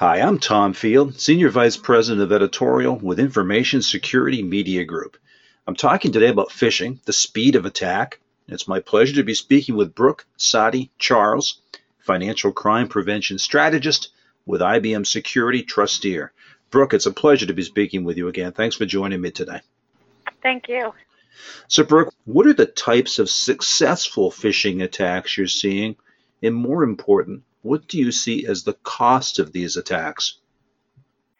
Hi, I'm Tom Field, Senior Vice President of Editorial with Information Security Media Group. I'm talking today about phishing, the speed of attack. It's my pleasure to be speaking with Brooke Satti Charles, Financial Crime Prevention Strategist with IBM Security Trusteer. Brooke, it's a pleasure to be speaking with you again. Thanks for joining me today. Thank you. So, Brooke, what are the types of successful phishing attacks you're seeing? And more important, what do you see as the cost of these attacks?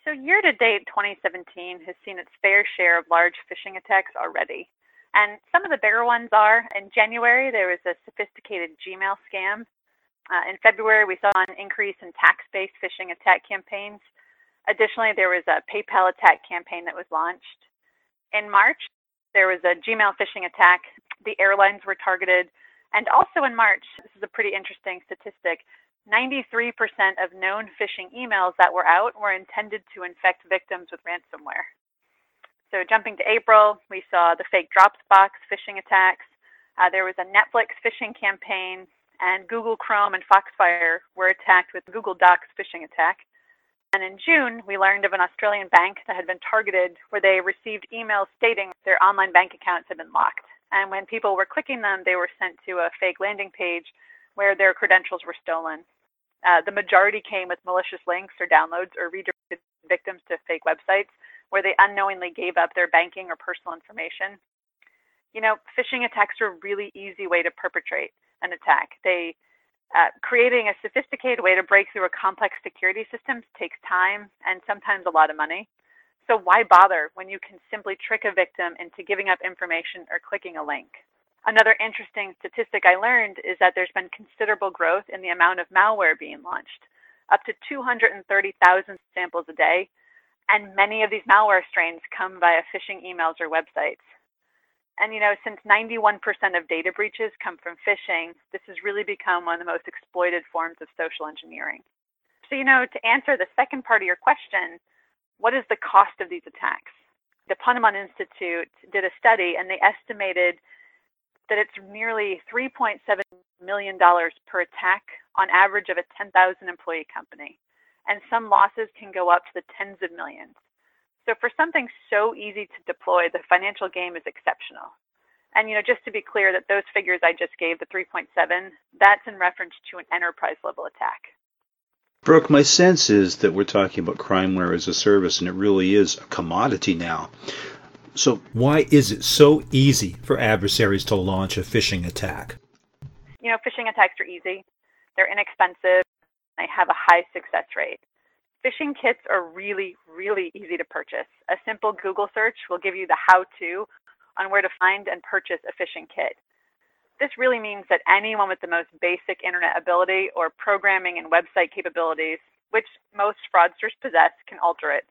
So, year to date, 2017 has seen its fair share of large phishing attacks already. And some of the bigger ones are in January, there was a sophisticated Gmail scam. Uh, in February, we saw an increase in tax based phishing attack campaigns. Additionally, there was a PayPal attack campaign that was launched. In March, there was a Gmail phishing attack. The airlines were targeted. And also in March, this is a pretty interesting statistic 93% of known phishing emails that were out were intended to infect victims with ransomware. So, jumping to April, we saw the fake Dropbox phishing attacks. Uh, there was a Netflix phishing campaign, and Google Chrome and Foxfire were attacked with Google Docs phishing attack. And in June, we learned of an Australian bank that had been targeted where they received emails stating their online bank accounts had been locked. And when people were clicking them, they were sent to a fake landing page where their credentials were stolen. Uh, the majority came with malicious links or downloads or redirected victims to fake websites where they unknowingly gave up their banking or personal information. You know, phishing attacks are a really easy way to perpetrate an attack. They uh, creating a sophisticated way to break through a complex security system takes time and sometimes a lot of money. So why bother when you can simply trick a victim into giving up information or clicking a link? Another interesting statistic I learned is that there's been considerable growth in the amount of malware being launched, up to 230,000 samples a day, and many of these malware strains come via phishing emails or websites. And you know, since 91% of data breaches come from phishing, this has really become one of the most exploited forms of social engineering. So, you know, to answer the second part of your question, what is the cost of these attacks? The Ponemon Institute did a study and they estimated that it's nearly $3.7 million per attack on average of a 10,000 employee company. And some losses can go up to the tens of millions. So for something so easy to deploy, the financial game is exceptional. And you know, just to be clear that those figures I just gave, the 3.7, that's in reference to an enterprise level attack. Brooke, my sense is that we're talking about crimeware as a service, and it really is a commodity now. So, why is it so easy for adversaries to launch a phishing attack? You know, phishing attacks are easy, they're inexpensive, they have a high success rate. Phishing kits are really, really easy to purchase. A simple Google search will give you the how to on where to find and purchase a phishing kit. This really means that anyone with the most basic internet ability or programming and website capabilities, which most fraudsters possess, can alter it.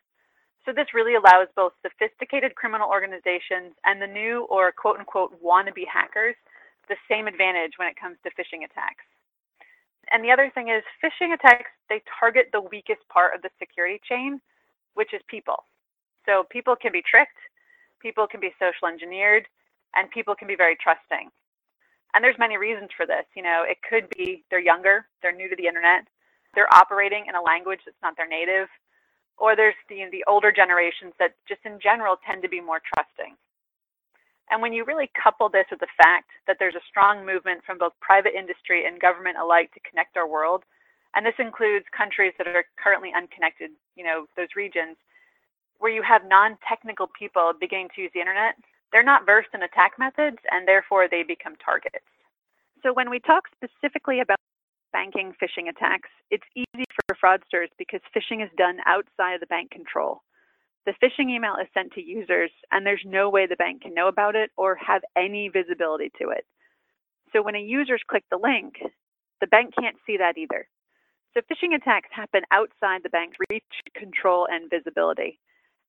So this really allows both sophisticated criminal organizations and the new or quote unquote wannabe hackers the same advantage when it comes to phishing attacks. And the other thing is phishing attacks, they target the weakest part of the security chain, which is people. So people can be tricked, people can be social engineered, and people can be very trusting. And there's many reasons for this. You know, it could be they're younger, they're new to the internet, they're operating in a language that's not their native, or there's the, the older generations that just in general tend to be more trusting. And when you really couple this with the fact that there's a strong movement from both private industry and government alike to connect our world, and this includes countries that are currently unconnected, you know, those regions, where you have non-technical people beginning to use the internet, they're not versed in attack methods and therefore they become targets. So when we talk specifically about banking phishing attacks, it's easy for fraudsters because phishing is done outside of the bank control. The phishing email is sent to users, and there's no way the bank can know about it or have any visibility to it. So when a user's click the link, the bank can't see that either. So phishing attacks happen outside the bank's reach, control, and visibility.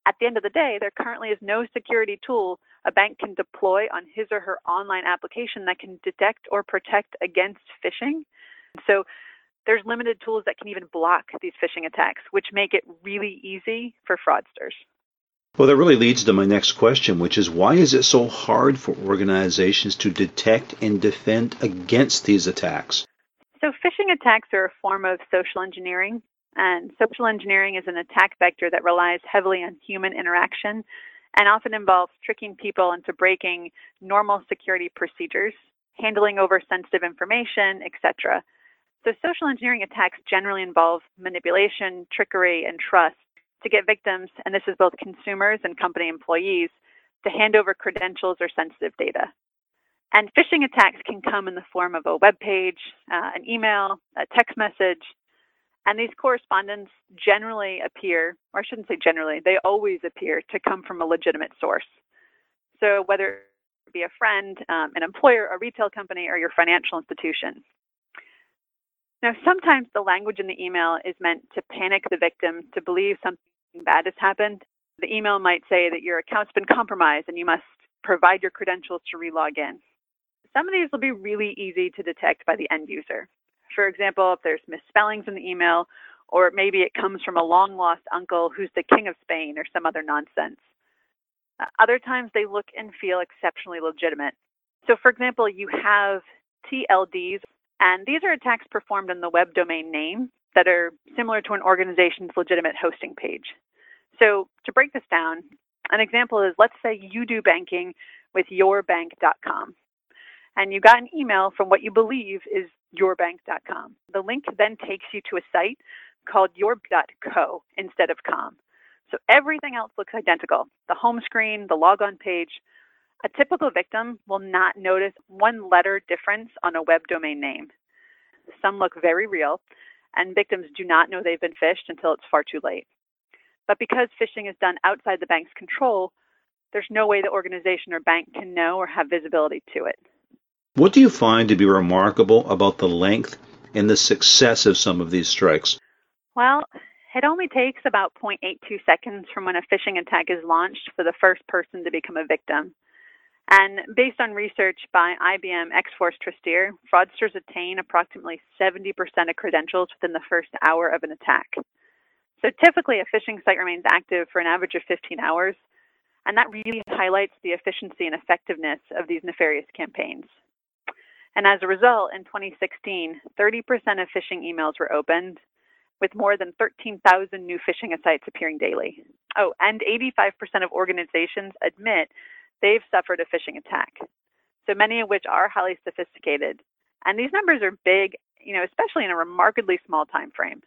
At the end of the day, there currently is no security tool a bank can deploy on his or her online application that can detect or protect against phishing. So there's limited tools that can even block these phishing attacks, which make it really easy for fraudsters. Well, that really leads to my next question, which is why is it so hard for organizations to detect and defend against these attacks? So, phishing attacks are a form of social engineering, And social engineering is an attack vector that relies heavily on human interaction and often involves tricking people into breaking normal security procedures, handling over sensitive information, etc. So social engineering attacks generally involve manipulation, trickery, and trust to get victims, and this is both consumers and company employees, to hand over credentials or sensitive data. And phishing attacks can come in the form of a web page, uh, an email, a text message, and these correspondents generally appear, or I shouldn't say generally, they always appear to come from a legitimate source. So whether it be a friend, um, an employer, a retail company, or your financial institution. Now, sometimes the language in the email is meant to panic the victim to believe something bad has happened. The email might say that your account's been compromised and you must provide your credentials to relog in. Some of these will be really easy to detect by the end user. For example, if there's misspellings in the email, or maybe it comes from a long lost uncle who's the king of Spain or some other nonsense. Uh, other times they look and feel exceptionally legitimate. So, for example, you have TLDs, and these are attacks performed on the web domain name that are similar to an organization's legitimate hosting page. So, to break this down, an example is let's say you do banking with yourbank.com and you got an email from what you believe is yourbank.com. The link then takes you to a site called your.co instead of com. So everything else looks identical. The home screen, the logon page. A typical victim will not notice one letter difference on a web domain name. Some look very real, and victims do not know they've been phished until it's far too late. But because phishing is done outside the bank's control, there's no way the organization or bank can know or have visibility to it. What do you find to be remarkable about the length and the success of some of these strikes? Well, it only takes about 0.82 seconds from when a phishing attack is launched for the first person to become a victim. And based on research by IBM X-Force Trusteer, fraudsters attain approximately 70% of credentials within the first hour of an attack. So typically, a phishing site remains active for an average of 15 hours, and that really highlights the efficiency and effectiveness of these nefarious campaigns. And as a result, in 2016, 30% of phishing emails were opened, with more than 13,000 new phishing sites appearing daily. Oh, and 85% of organizations admit they've suffered a phishing attack. So many of which are highly sophisticated. And these numbers are big, you know, especially in a remarkably small time frame.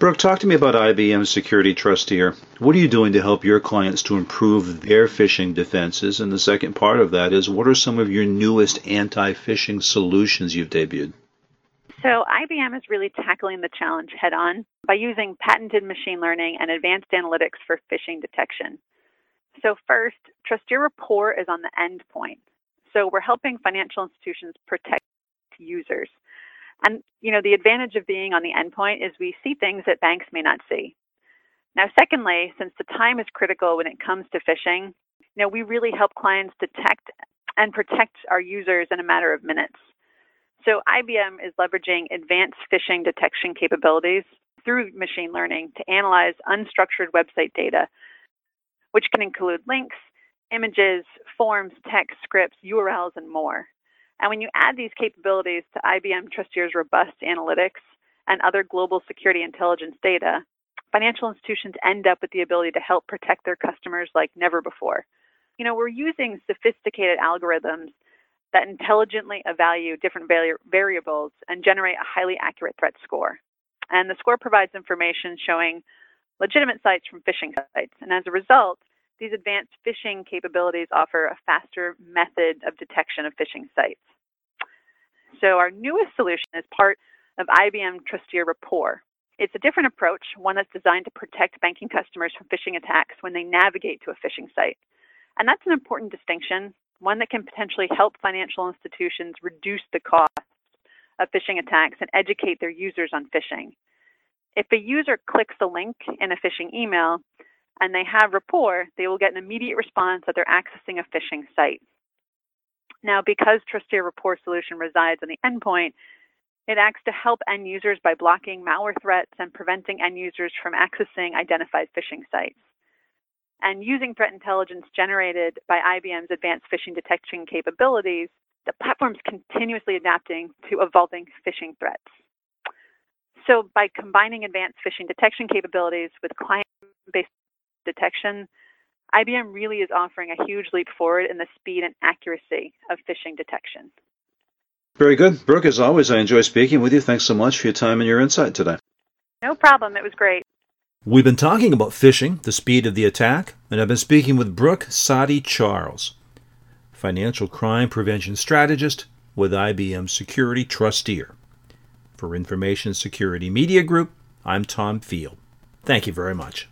Brooke, talk to me about IBM Security Trusteer. What are you doing to help your clients to improve their phishing defenses? And the second part of that is what are some of your newest anti phishing solutions you've debuted? So, IBM is really tackling the challenge head on by using patented machine learning and advanced analytics for phishing detection. So, first, Trusteer Rapport is on the endpoint. So, we're helping financial institutions protect users. And you know, the advantage of being on the endpoint is we see things that banks may not see. Now, secondly, since the time is critical when it comes to phishing, you know, we really help clients detect and protect our users in a matter of minutes. So IBM is leveraging advanced phishing detection capabilities through machine learning to analyze unstructured website data, which can include links, images, forms, text, scripts, URLs, and more. And when you add these capabilities to IBM Trusteer's robust analytics and other global security intelligence data, financial institutions end up with the ability to help protect their customers like never before. You know, we're using sophisticated algorithms that intelligently evaluate different variables and generate a highly accurate threat score. And the score provides information showing legitimate sites from phishing sites. And as a result, these advanced phishing capabilities offer a faster method of detection of phishing sites. So our newest solution is part of IBM Trusteer Rapport. It's a different approach, one that's designed to protect banking customers from phishing attacks when they navigate to a phishing site. And that's an important distinction, one that can potentially help financial institutions reduce the cost of phishing attacks and educate their users on phishing. If a user clicks a link in a phishing email, and they have rapport, they will get an immediate response that they're accessing a phishing site. Now, because Trusteer Rapport solution resides on the endpoint, it acts to help end users by blocking malware threats and preventing end users from accessing identified phishing sites. And using threat intelligence generated by IBM's advanced phishing detection capabilities, the platform's continuously adapting to evolving phishing threats. So, by combining advanced phishing detection capabilities with client based detection, IBM really is offering a huge leap forward in the speed and accuracy of phishing detection. Very good. Brooke, as always, I enjoy speaking with you. Thanks so much for your time and your insight today. No problem. It was great. We've been talking about phishing, the speed of the attack, and I've been speaking with Brooke Satti Charles, financial crime prevention strategist with IBM Security Trusteer. For Information Security Media Group, I'm Tom Field. Thank you very much.